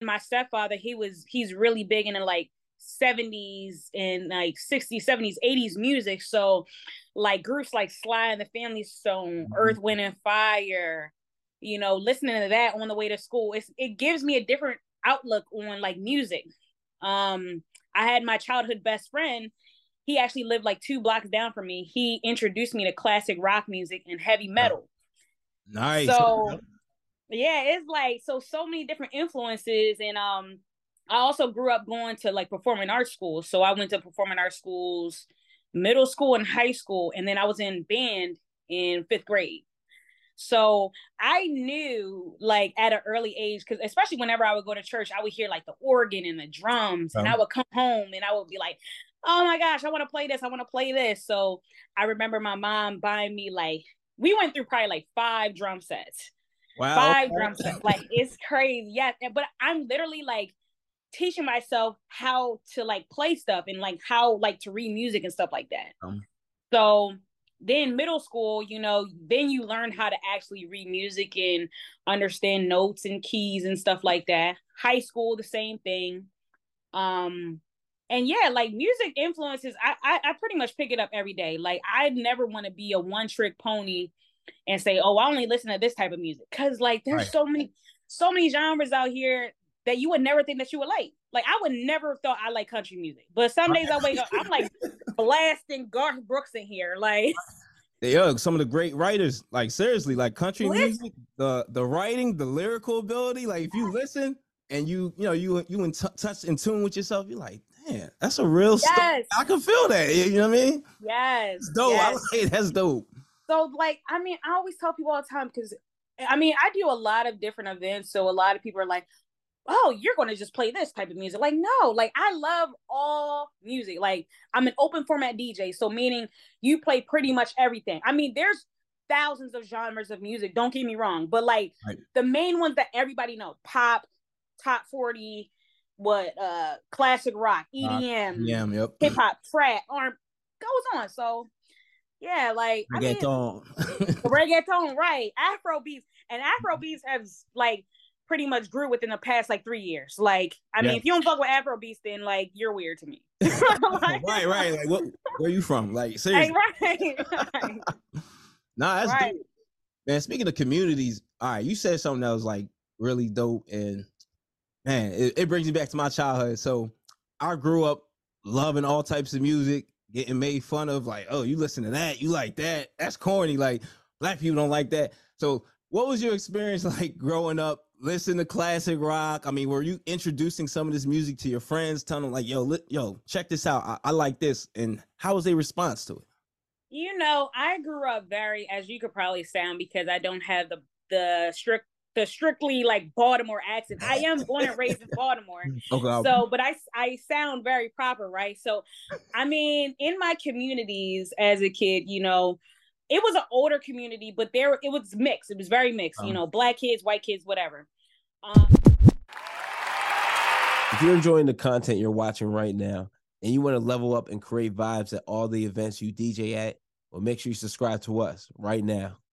My stepfather, he was he's really big into like 70s and like 60s, 70s, 80s music. So like groups like Sly and the Family Stone, mm-hmm. Earth, Wind and Fire, you know, listening to that on the way to school, it's, it gives me a different outlook on like music. Um, I had my childhood best friend. He actually lived like two blocks down from me. He introduced me to classic rock music and heavy metal. Nice. So yeah, it's like so so many different influences and um I also grew up going to like performing arts schools. So I went to performing arts schools, middle school and high school, and then I was in band in fifth grade. So I knew like at an early age, because especially whenever I would go to church, I would hear like the organ and the drums, um, and I would come home and I would be like, oh my gosh, I want to play this, I want to play this. So I remember my mom buying me like, we went through probably like five drum sets. Wow. Five sets. Like it's crazy. Yeah. But I'm literally like teaching myself how to like play stuff and like how like to read music and stuff like that. Um, so then middle school, you know, then you learn how to actually read music and understand notes and keys and stuff like that. High school, the same thing. Um, and yeah, like music influences, I, I, I pretty much pick it up every day. Like I never want to be a one trick pony and say, oh, I only listen to this type of music. Cause like there's right. so many, so many genres out here that you would never think that you would like. Like I would never thought I like country music, but some days I wake up, I'm like blasting Garth Brooks in here, like. Yeah, some of the great writers, like seriously, like country music, the the writing, the lyrical ability. Like if you listen and you you know you you in t- touch in tune with yourself, you're like, man, that's a real yes. story. I can feel that. You know what I mean? Yes. It's dope. Yes. I like it. That's dope. So like, I mean, I always tell people all the time because I mean, I do a lot of different events. So a lot of people are like, oh, you're going to just play this type of music. Like, no, like I love all music. Like, I'm an open format DJ. So, meaning you play pretty much everything. I mean, there's thousands of genres of music, don't get me wrong, but like right. the main ones that everybody knows pop, top 40, what, uh, classic rock, EDM, yeah, yep. hip hop, trap, arm goes on. So, yeah, like reggaeton, I mean, reggaeton, right? Afro beats and Afro mm-hmm. beats has like pretty much grew within the past like three years. Like, I yeah. mean, if you don't fuck with Afro beats, then like you're weird to me. like, right, right. Like, what? Where you from? Like, seriously. Hey, right. right. nah, that's right. dope. Man, speaking of communities, all right, you said something that was like really dope, and man, it, it brings me back to my childhood. So, I grew up loving all types of music, getting made fun of, like, oh, you listen to that, you like that, that's corny. Like, black people don't like that. So, what was your experience like growing up listen to classic rock? I mean, were you introducing some of this music to your friends, telling them like, "Yo, li- yo, check this out. I-, I like this," and how was their response to it? You know, I grew up very, as you could probably sound, because I don't have the the strict the strictly like Baltimore accent. I am born and raised in Baltimore. Okay. So, but I I sound very proper, right? So, I mean, in my communities as a kid, you know, it was an older community, but there it was mixed. It was very mixed. Um, you know, black kids, white kids, whatever. Um, if you're enjoying the content you're watching right now, and you want to level up and create vibes at all the events you DJ at, well, make sure you subscribe to us right now